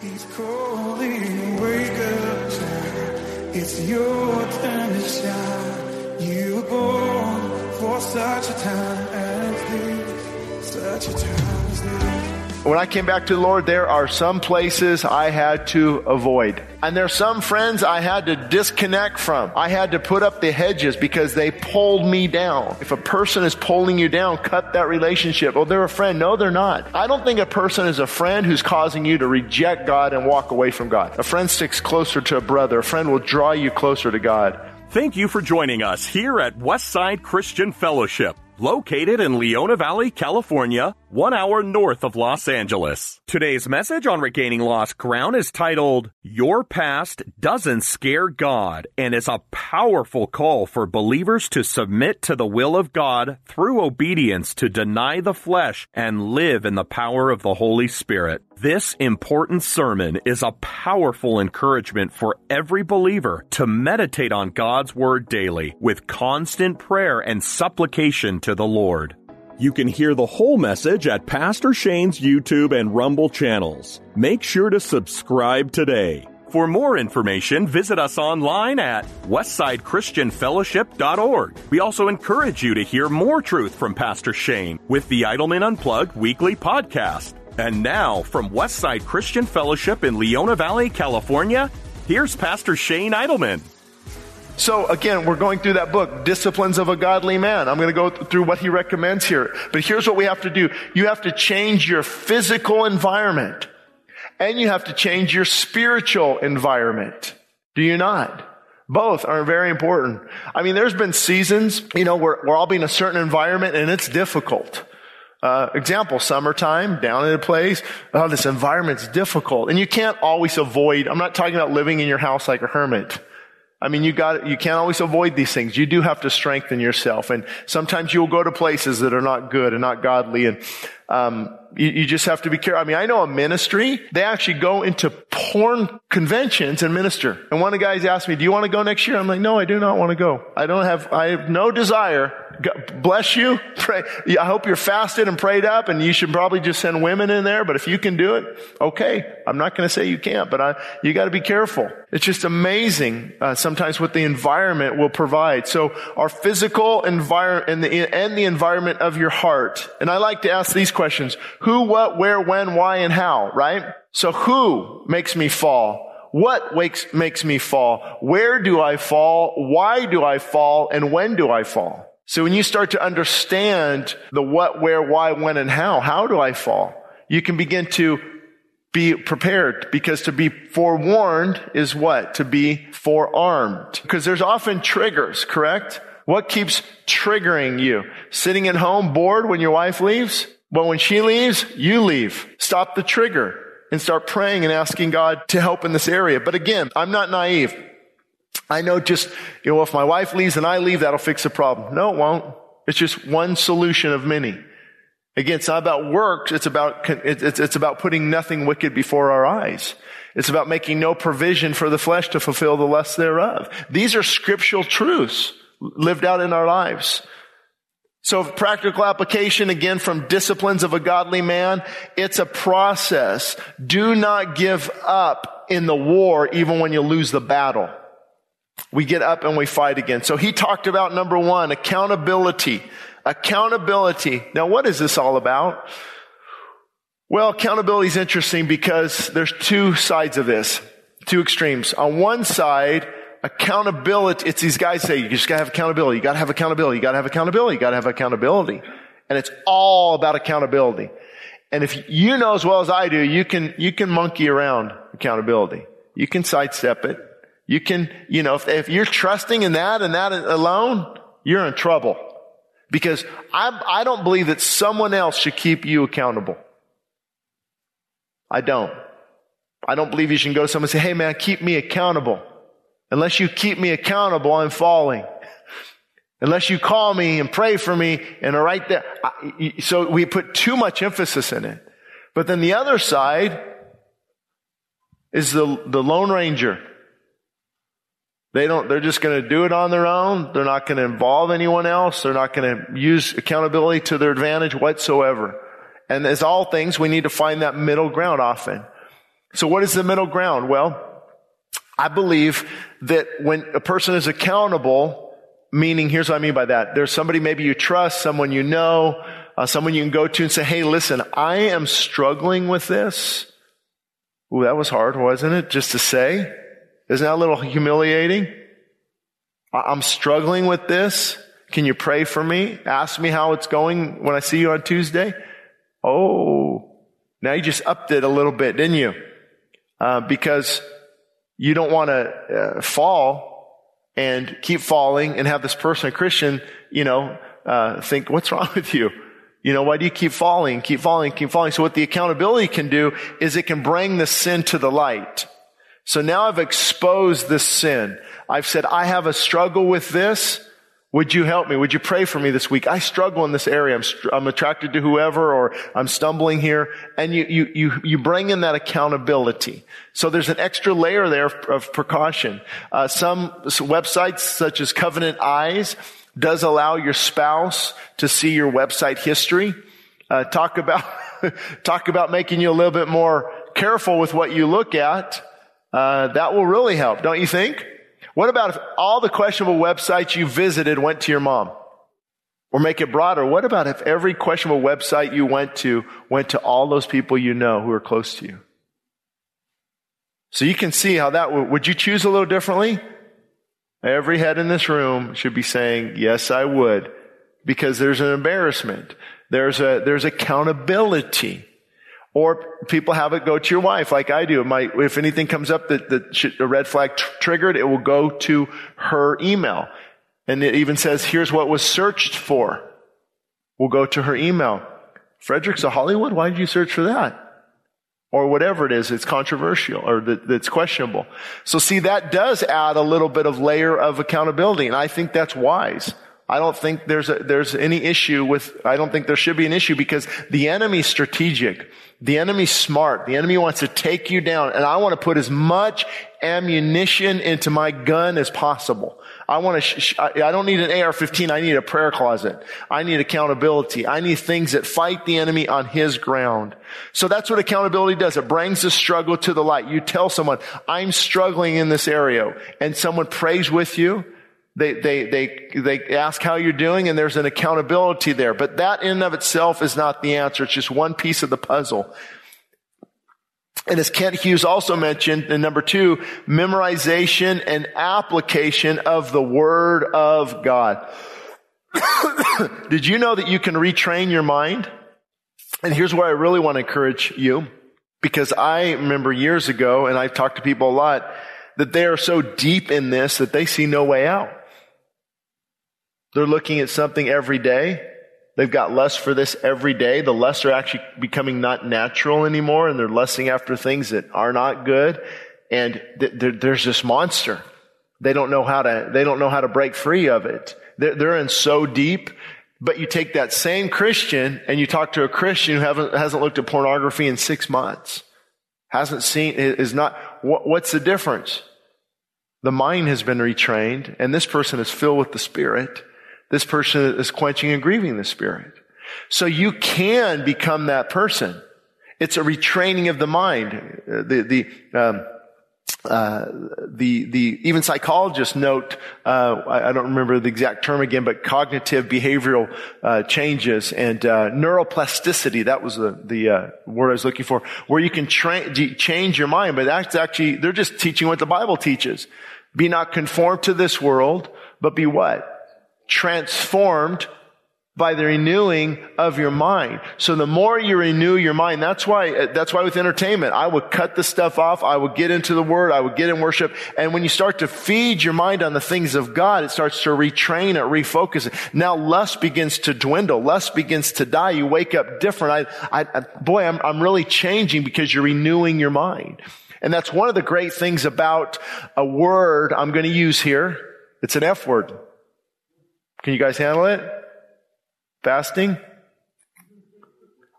He's calling, wake up, child. It's your time to shine. You were born for such a time as this, such a time. When I came back to the Lord, there are some places I had to avoid. And there are some friends I had to disconnect from. I had to put up the hedges because they pulled me down. If a person is pulling you down, cut that relationship. Oh, they're a friend. No, they're not. I don't think a person is a friend who's causing you to reject God and walk away from God. A friend sticks closer to a brother. A friend will draw you closer to God. Thank you for joining us here at Westside Christian Fellowship located in Leona Valley, California, one hour north of Los Angeles. Today's message on regaining lost ground is titled, Your Past Doesn't Scare God, and is a powerful call for believers to submit to the will of God through obedience to deny the flesh and live in the power of the Holy Spirit. This important sermon is a powerful encouragement for every believer to meditate on God's Word daily with constant prayer and supplication to the Lord. You can hear the whole message at Pastor Shane's YouTube and Rumble channels. Make sure to subscribe today. For more information, visit us online at westsidechristianfellowship.org. We also encourage you to hear more truth from Pastor Shane with the Idleman Unplugged weekly podcast. And now, from Westside Christian Fellowship in Leona Valley, California, here's Pastor Shane Idleman. So again, we're going through that book, Disciplines of a Godly Man. I'm going to go through what he recommends here. But here's what we have to do. You have to change your physical environment and you have to change your spiritual environment. Do you not? Both are very important. I mean, there's been seasons, you know, where we're all being in a certain environment and it's difficult. Uh, example, summertime, down in a place, oh, this environment's difficult. And you can't always avoid, I'm not talking about living in your house like a hermit. I mean, you got, you can't always avoid these things. You do have to strengthen yourself. And sometimes you'll go to places that are not good and not godly. And, um, you, you, just have to be careful. I mean, I know a ministry, they actually go into porn conventions and minister. And one of the guys asked me, do you want to go next year? I'm like, no, I do not want to go. I don't have, I have no desire. God bless you. Pray. I hope you're fasted and prayed up and you should probably just send women in there. But if you can do it, okay. I'm not going to say you can't, but I, you got to be careful. It's just amazing uh, sometimes what the environment will provide. So our physical environment and the, and the environment of your heart. And I like to ask these questions. Who, what, where, when, why, and how, right? So who makes me fall? What wakes, makes me fall? Where do I fall? Why do I fall? And when do I fall? So when you start to understand the what, where, why, when, and how, how do I fall? You can begin to be prepared because to be forewarned is what? To be forearmed. Because there's often triggers, correct? What keeps triggering you? Sitting at home bored when your wife leaves? But when she leaves, you leave. Stop the trigger and start praying and asking God to help in this area. But again, I'm not naive. I know just, you know, if my wife leaves and I leave, that'll fix the problem. No, it won't. It's just one solution of many. Again, it's not about works. It's about, it's, it's about putting nothing wicked before our eyes. It's about making no provision for the flesh to fulfill the lust thereof. These are scriptural truths lived out in our lives. So practical application again from disciplines of a godly man. It's a process. Do not give up in the war even when you lose the battle. We get up and we fight again. So he talked about number one, accountability. Accountability. Now what is this all about? Well, accountability is interesting because there's two sides of this, two extremes. On one side, accountability, it's these guys say, you just gotta have accountability, you gotta have accountability, you gotta have accountability, you gotta have accountability. And it's all about accountability. And if you know as well as I do, you can, you can monkey around accountability. You can sidestep it. You can, you know, if, if you're trusting in that and that alone, you're in trouble. Because I, I don't believe that someone else should keep you accountable. I don't. I don't believe you should go to someone and say, hey man, keep me accountable. Unless you keep me accountable, I'm falling. Unless you call me and pray for me and are right there. So we put too much emphasis in it. But then the other side is the, the Lone Ranger. They don't, they're just going to do it on their own. They're not going to involve anyone else. They're not going to use accountability to their advantage whatsoever. And as all things, we need to find that middle ground often. So what is the middle ground? Well, I believe that when a person is accountable, meaning here's what I mean by that. There's somebody maybe you trust, someone you know, uh, someone you can go to and say, hey, listen, I am struggling with this. Ooh, that was hard, wasn't it? Just to say. Isn't that a little humiliating? I'm struggling with this. Can you pray for me? Ask me how it's going when I see you on Tuesday. Oh, now you just upped it a little bit, didn't you? Uh, because you don't want to uh, fall and keep falling and have this person, a Christian, you know, uh, think, what's wrong with you? You know, why do you keep falling, keep falling, keep falling? So what the accountability can do is it can bring the sin to the light. So now I've exposed this sin. I've said, I have a struggle with this. Would you help me? Would you pray for me this week? I struggle in this area. I'm, I'm attracted to whoever or I'm stumbling here. And you, you, you, you bring in that accountability. So there's an extra layer there of precaution. Uh, some websites such as Covenant Eyes does allow your spouse to see your website history. Uh, talk about, talk about making you a little bit more careful with what you look at. Uh, that will really help, don't you think? What about if all the questionable websites you visited went to your mom? Or make it broader. What about if every questionable website you went to went to all those people you know who are close to you? So you can see how that would, would you choose a little differently? Every head in this room should be saying, yes, I would. Because there's an embarrassment. There's a, there's accountability. Or people have it go to your wife, like I do. My, if anything comes up that, that a red flag tr- triggered, it will go to her email. And it even says, here's what was searched for. We'll go to her email. Frederick's of Hollywood? Why did you search for that? Or whatever it is, it's controversial or that, that's questionable. So see, that does add a little bit of layer of accountability, and I think that's wise. I don't think there's a, there's any issue with, I don't think there should be an issue because the enemy's strategic. The enemy's smart. The enemy wants to take you down and I want to put as much ammunition into my gun as possible. I want to, sh- I don't need an AR-15. I need a prayer closet. I need accountability. I need things that fight the enemy on his ground. So that's what accountability does. It brings the struggle to the light. You tell someone, I'm struggling in this area and someone prays with you they, they, they, they ask how you're doing and there's an accountability there. But that in and of itself is not the answer. It's just one piece of the puzzle. And as Kent Hughes also mentioned, number two, memorization and application of the Word of God. Did you know that you can retrain your mind? And here's where I really want to encourage you, because I remember years ago, and I've talked to people a lot, that they are so deep in this that they see no way out. They're looking at something every day. They've got lust for this every day. The lusts are actually becoming not natural anymore and they're lusting after things that are not good. And th- th- there's this monster. They don't know how to, they don't know how to break free of it. They're, they're in so deep. But you take that same Christian and you talk to a Christian who hasn't looked at pornography in six months. Hasn't seen, is not, what, what's the difference? The mind has been retrained and this person is filled with the Spirit this person is quenching and grieving the Spirit. So you can become that person. It's a retraining of the mind. Uh, the, the, um, uh, the the even psychologists note uh, I, I, don't remember the exact term again, but cognitive behavioral uh, changes and uh, neuroplasticity. That was the the uh, word I was looking for, where you can change your mind. But that's actually they're just teaching what the Bible teaches: be not conformed to this world, but be what transformed by the renewing of your mind. So the more you renew your mind, that's why, that's why with entertainment, I would cut the stuff off. I would get into the word. I would get in worship. And when you start to feed your mind on the things of God, it starts to retrain it, refocus it. Now lust begins to dwindle. Lust begins to die. You wake up different. I, I, boy, I'm, I'm really changing because you're renewing your mind. And that's one of the great things about a word I'm going to use here. It's an F word. Can you guys handle it? Fasting?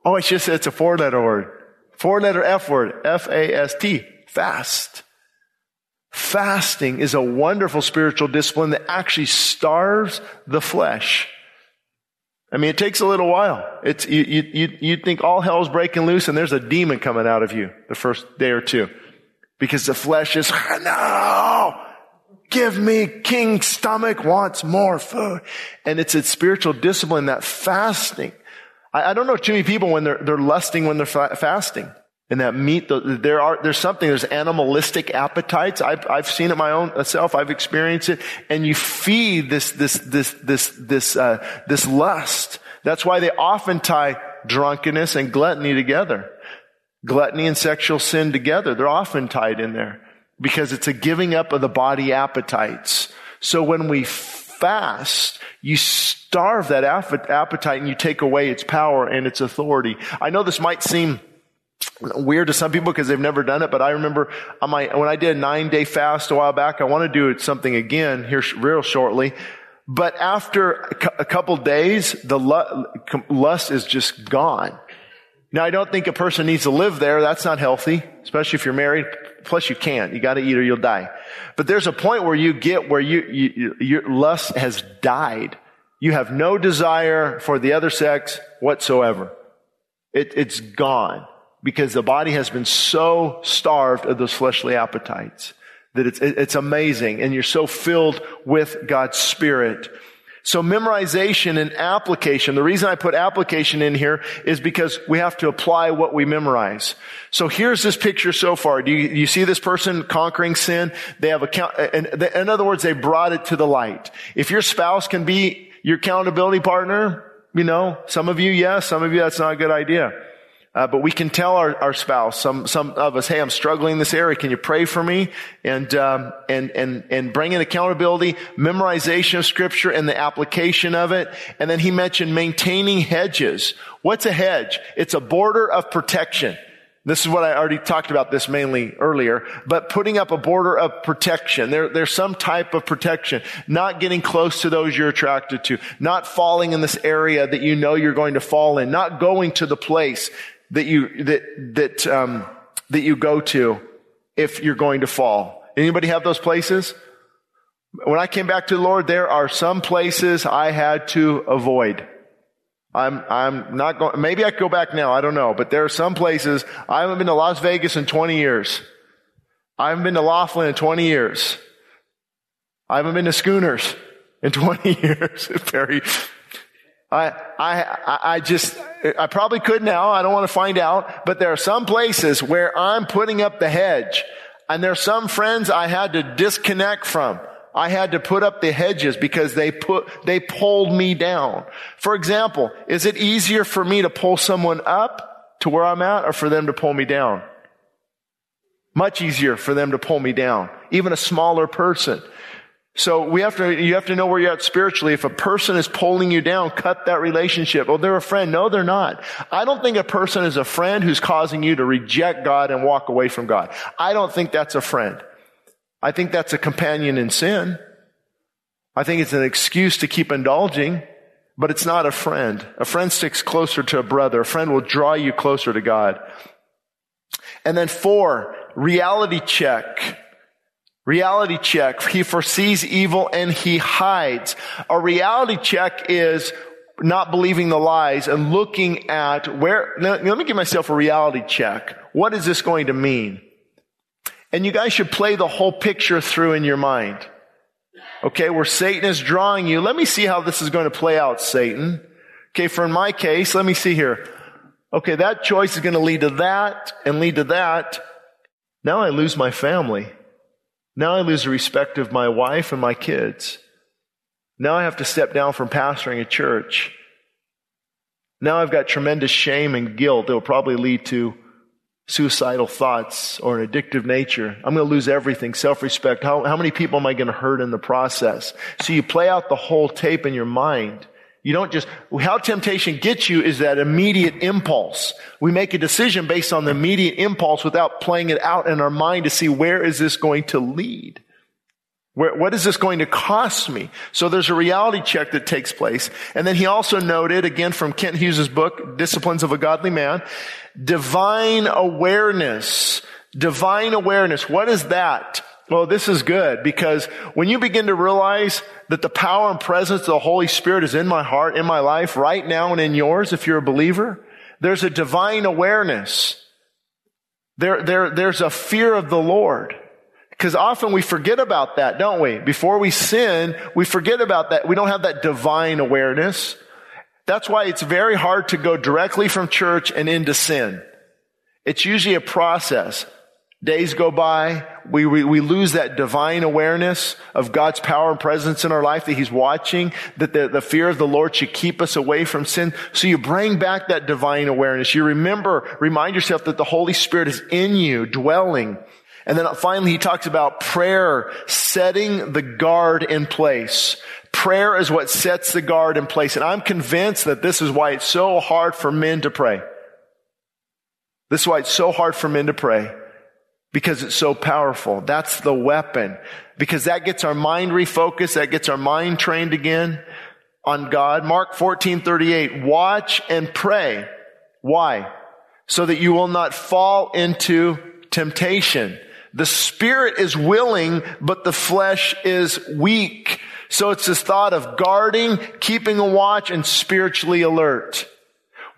Oh, it's just, it's a four letter word. Four letter F word. F-A-S-T. Fast. Fasting is a wonderful spiritual discipline that actually starves the flesh. I mean, it takes a little while. It's, you, you, you think all hell's breaking loose and there's a demon coming out of you the first day or two. Because the flesh is, no! Give me king stomach wants more food. And it's a spiritual discipline that fasting. I, I don't know too many people when they're, they're lusting when they're fa- fasting. And that meat, there are, there's something, there's animalistic appetites. I've, I've seen it my own self. I've experienced it. And you feed this, this, this, this, this, uh, this lust. That's why they often tie drunkenness and gluttony together. Gluttony and sexual sin together. They're often tied in there because it's a giving up of the body appetites. So when we fast, you starve that appetite and you take away its power and its authority. I know this might seem weird to some people because they've never done it, but I remember on my, when I did a nine day fast a while back, I want to do something again here real shortly. But after a couple days, the lust is just gone. Now, I don't think a person needs to live there. That's not healthy, especially if you're married. Plus, you can't. You got to eat or you'll die. But there's a point where you get where you, you, your lust has died. You have no desire for the other sex whatsoever. It, it's gone because the body has been so starved of those fleshly appetites that it's, it's amazing. And you're so filled with God's Spirit. So memorization and application. The reason I put application in here is because we have to apply what we memorize. So here's this picture so far. Do you, you see this person conquering sin? They have a, count, in other words, they brought it to the light. If your spouse can be your accountability partner, you know, some of you, yes, some of you, that's not a good idea. Uh, but we can tell our, our spouse, some, some of us, hey, I'm struggling in this area. Can you pray for me? And, um, and, and, and bring in accountability, memorization of scripture and the application of it. And then he mentioned maintaining hedges. What's a hedge? It's a border of protection. This is what I already talked about this mainly earlier, but putting up a border of protection. There, there's some type of protection. Not getting close to those you're attracted to. Not falling in this area that you know you're going to fall in. Not going to the place that you, that, that, um, that you go to if you're going to fall. Anybody have those places? When I came back to the Lord, there are some places I had to avoid. I'm, I'm not going, maybe I could go back now. I don't know. But there are some places, I haven't been to Las Vegas in 20 years. I haven't been to Laughlin in 20 years. I haven't been to Schooners in 20 years. Very, I, I, I just, I probably could now. I don't want to find out, but there are some places where I'm putting up the hedge and there are some friends I had to disconnect from. I had to put up the hedges because they put, they pulled me down. For example, is it easier for me to pull someone up to where I'm at or for them to pull me down? Much easier for them to pull me down. Even a smaller person. So we have to, you have to know where you're at spiritually. If a person is pulling you down, cut that relationship. Oh, they're a friend. No, they're not. I don't think a person is a friend who's causing you to reject God and walk away from God. I don't think that's a friend. I think that's a companion in sin. I think it's an excuse to keep indulging, but it's not a friend. A friend sticks closer to a brother. A friend will draw you closer to God. And then four, reality check. Reality check. He foresees evil and he hides. A reality check is not believing the lies and looking at where, let me give myself a reality check. What is this going to mean? And you guys should play the whole picture through in your mind. Okay, where Satan is drawing you. Let me see how this is going to play out, Satan. Okay, for in my case, let me see here. Okay, that choice is going to lead to that and lead to that. Now I lose my family. Now I lose the respect of my wife and my kids. Now I have to step down from pastoring a church. Now I've got tremendous shame and guilt that will probably lead to suicidal thoughts or an addictive nature. I'm going to lose everything, self-respect. How, how many people am I going to hurt in the process? So you play out the whole tape in your mind You don't just, how temptation gets you is that immediate impulse. We make a decision based on the immediate impulse without playing it out in our mind to see where is this going to lead? Where, what is this going to cost me? So there's a reality check that takes place. And then he also noted, again from Kent Hughes' book, Disciplines of a Godly Man, divine awareness. Divine awareness. What is that? Well, this is good because when you begin to realize that the power and presence of the Holy Spirit is in my heart, in my life, right now and in yours, if you're a believer, there's a divine awareness. There, there, there's a fear of the Lord. Because often we forget about that, don't we? Before we sin, we forget about that. We don't have that divine awareness. That's why it's very hard to go directly from church and into sin. It's usually a process. Days go by, we, we, we, lose that divine awareness of God's power and presence in our life, that He's watching, that the, the fear of the Lord should keep us away from sin. So you bring back that divine awareness. You remember, remind yourself that the Holy Spirit is in you, dwelling. And then finally, he talks about prayer setting the guard in place. Prayer is what sets the guard in place. And I'm convinced that this is why it's so hard for men to pray. This is why it's so hard for men to pray because it's so powerful. That's the weapon. Because that gets our mind refocused, that gets our mind trained again on God. Mark 14, 38, watch and pray. Why? So that you will not fall into temptation. The spirit is willing, but the flesh is weak. So it's this thought of guarding, keeping a watch, and spiritually alert.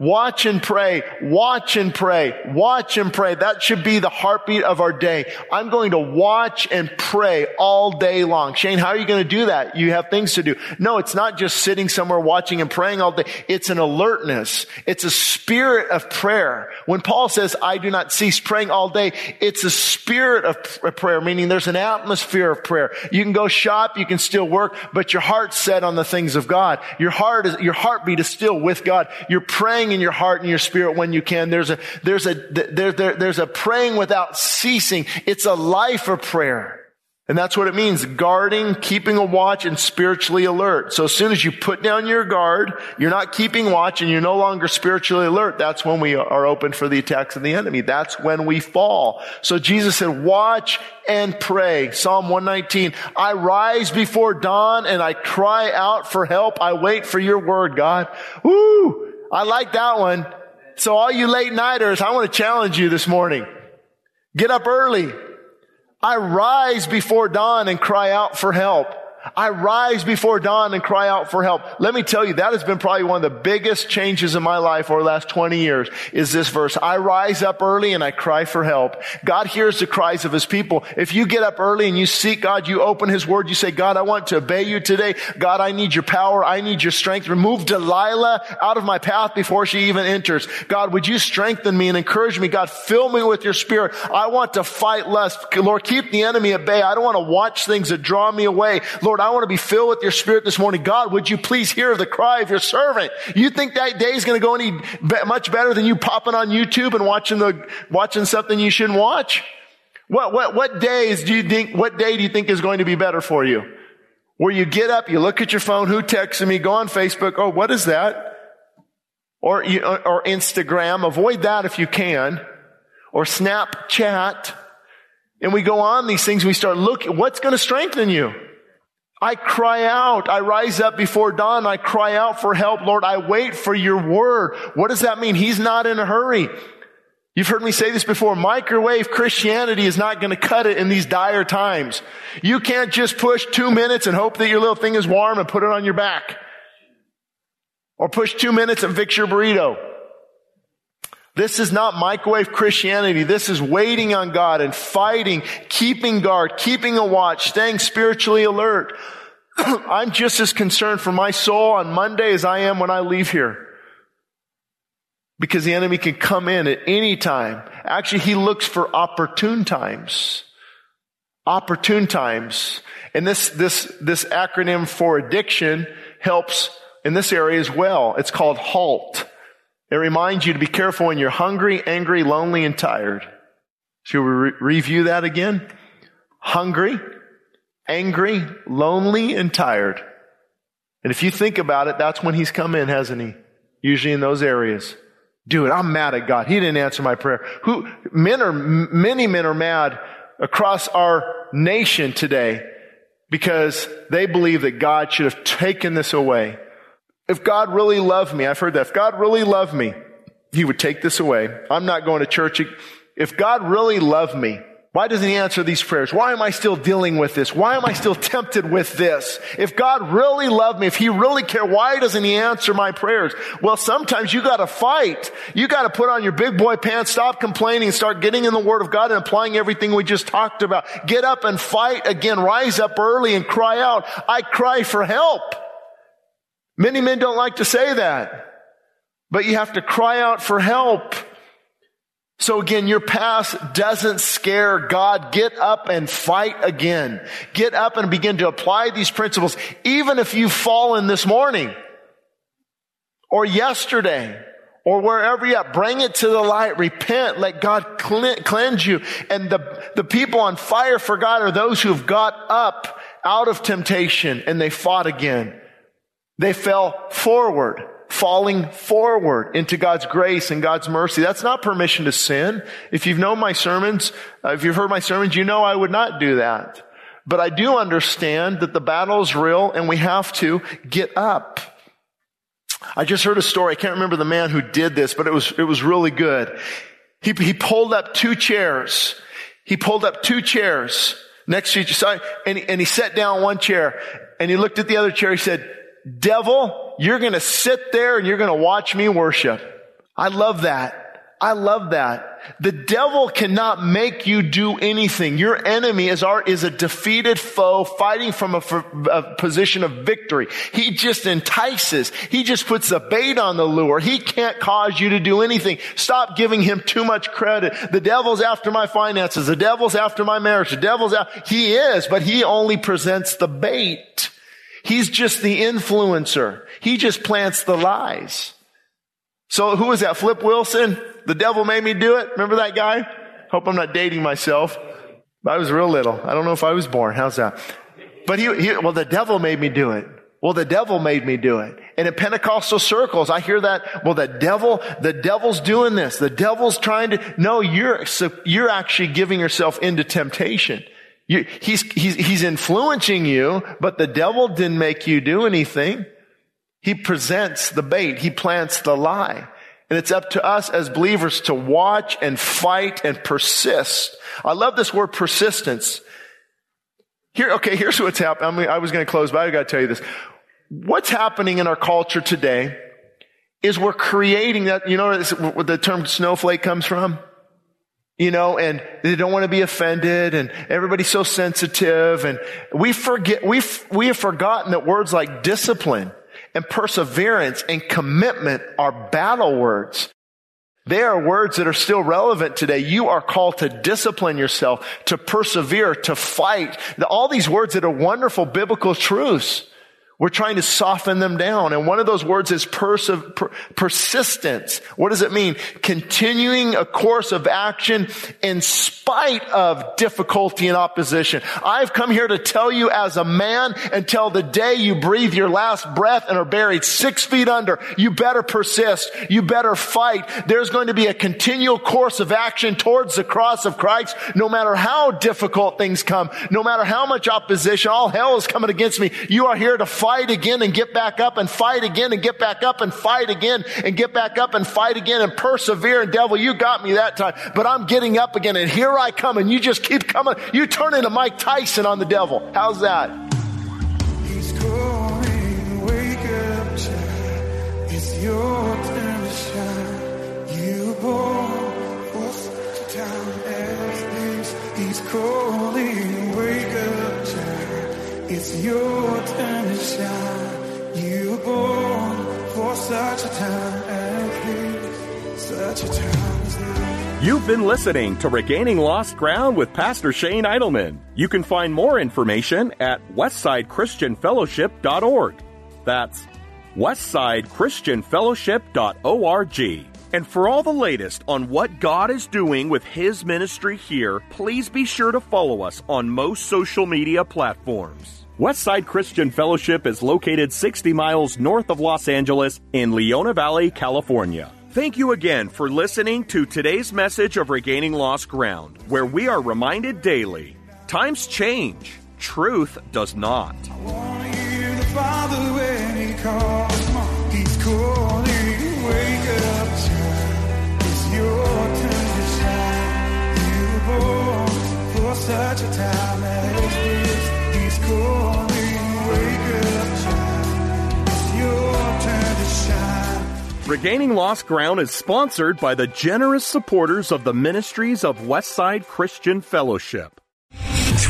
Watch and pray, watch and pray, watch and pray. That should be the heartbeat of our day. I'm going to watch and pray all day long. Shane, how are you going to do that? You have things to do. No, it's not just sitting somewhere watching and praying all day. It's an alertness. It's a spirit of prayer. When Paul says, I do not cease praying all day, it's a spirit of prayer, meaning there's an atmosphere of prayer. You can go shop, you can still work, but your heart's set on the things of God. Your heart is, your heartbeat is still with God. You're praying in your heart and your spirit when you can. There's a, there's a, there, there, there's a praying without ceasing. It's a life of prayer. And that's what it means. Guarding, keeping a watch, and spiritually alert. So as soon as you put down your guard, you're not keeping watch and you're no longer spiritually alert. That's when we are open for the attacks of the enemy. That's when we fall. So Jesus said, watch and pray. Psalm 119. I rise before dawn and I cry out for help. I wait for your word, God. Woo! I like that one. So all you late nighters, I want to challenge you this morning. Get up early. I rise before dawn and cry out for help. I rise before dawn and cry out for help. Let me tell you, that has been probably one of the biggest changes in my life over the last 20 years is this verse. I rise up early and I cry for help. God hears the cries of his people. If you get up early and you seek God, you open his word, you say, God, I want to obey you today. God, I need your power. I need your strength. Remove Delilah out of my path before she even enters. God, would you strengthen me and encourage me? God, fill me with your spirit. I want to fight less. Lord, keep the enemy at bay. I don't want to watch things that draw me away. Lord, Lord, I want to be filled with your spirit this morning. God, would you please hear the cry of your servant? You think that day is going to go any much better than you popping on YouTube and watching the, watching something you shouldn't watch? What, what, what days do you think, what day do you think is going to be better for you? Where you get up, you look at your phone, who texted me, go on Facebook, oh, what is that? Or, or Instagram, avoid that if you can. Or Snapchat. And we go on these things, we start looking, what's going to strengthen you? I cry out. I rise up before dawn. I cry out for help. Lord, I wait for your word. What does that mean? He's not in a hurry. You've heard me say this before. Microwave Christianity is not going to cut it in these dire times. You can't just push two minutes and hope that your little thing is warm and put it on your back. Or push two minutes and fix your burrito. This is not microwave Christianity. This is waiting on God and fighting, keeping guard, keeping a watch, staying spiritually alert. I'm just as concerned for my soul on Monday as I am when I leave here. Because the enemy can come in at any time. Actually, he looks for opportune times. Opportune times. And this, this, this acronym for addiction helps in this area as well. It's called HALT. It reminds you to be careful when you're hungry, angry, lonely, and tired. Should we re- review that again? Hungry, angry, lonely, and tired. And if you think about it, that's when he's come in, hasn't he? Usually in those areas. Dude, I'm mad at God. He didn't answer my prayer. Who, men are, many men are mad across our nation today because they believe that God should have taken this away. If God really loved me, I've heard that. If God really loved me, He would take this away. I'm not going to church. If God really loved me, why doesn't he answer these prayers? Why am I still dealing with this? Why am I still tempted with this? If God really loved me, if he really cared, why doesn't he answer my prayers? Well, sometimes you gotta fight. You gotta put on your big boy pants, stop complaining, start getting in the word of God and applying everything we just talked about. Get up and fight again. Rise up early and cry out. I cry for help. Many men don't like to say that, but you have to cry out for help. So again, your past doesn't scare God. Get up and fight again. Get up and begin to apply these principles, even if you've fallen this morning or yesterday or wherever you are. Bring it to the light. Repent. Let God cleanse you. And the, the people on fire for God are those who have got up out of temptation and they fought again. They fell forward falling forward into God's grace and God's mercy. That's not permission to sin. If you've known my sermons, uh, if you've heard my sermons, you know I would not do that. But I do understand that the battle is real and we have to get up. I just heard a story. I can't remember the man who did this, but it was, it was really good. He, he pulled up two chairs. He pulled up two chairs next to each other and, and he sat down one chair and he looked at the other chair. He said, devil, you're going to sit there and you're going to watch me worship. I love that. I love that. The devil cannot make you do anything. Your enemy is our, is a defeated foe fighting from a, a, position of victory. He just entices. He just puts a bait on the lure. He can't cause you to do anything. Stop giving him too much credit. The devil's after my finances. The devil's after my marriage. The devil's out. He is, but he only presents the bait. He's just the influencer. He just plants the lies. So who was that? Flip Wilson? The devil made me do it. Remember that guy? Hope I'm not dating myself. I was real little. I don't know if I was born. How's that? But he, he, well, the devil made me do it. Well, the devil made me do it. And in Pentecostal circles, I hear that, well, the devil, the devil's doing this. The devil's trying to, no, you're, you're actually giving yourself into temptation. You, he's, he's, he's influencing you, but the devil didn't make you do anything. He presents the bait. He plants the lie. And it's up to us as believers to watch and fight and persist. I love this word persistence. Here, okay, here's what's happening. I, mean, I was going to close, but I got to tell you this. What's happening in our culture today is we're creating that, you know where the term snowflake comes from? You know, and they don't want to be offended and everybody's so sensitive and we forget, we we have forgotten that words like discipline and perseverance and commitment are battle words. They are words that are still relevant today. You are called to discipline yourself, to persevere, to fight. All these words that are wonderful biblical truths. We're trying to soften them down. And one of those words is perse- per- persistence. What does it mean? Continuing a course of action in spite of difficulty and opposition. I've come here to tell you as a man until the day you breathe your last breath and are buried six feet under, you better persist. You better fight. There's going to be a continual course of action towards the cross of Christ, no matter how difficult things come, no matter how much opposition, all hell is coming against me. You are here to fight fight again and get back up and fight again and get back up and fight again and get back up and fight again and persevere. And devil, you got me that time, but I'm getting up again and here I come and you just keep coming. You turn into Mike Tyson on the devil. How's that? He's calling, wake up, child. It's your such a time as this. Such a time as this. You've been listening to Regaining Lost Ground with Pastor Shane Idleman. You can find more information at westsidechristianfellowship.org. That's westsidechristianfellowship.org. And for all the latest on what God is doing with His ministry here, please be sure to follow us on most social media platforms. Westside Christian Fellowship is located 60 miles north of Los Angeles in Leona Valley, California. Thank you again for listening to today's message of Regaining Lost Ground, where we are reminded daily times change, truth does not. such a time as this. Regaining Lost Ground is sponsored by the generous supporters of the ministries of Westside Christian Fellowship.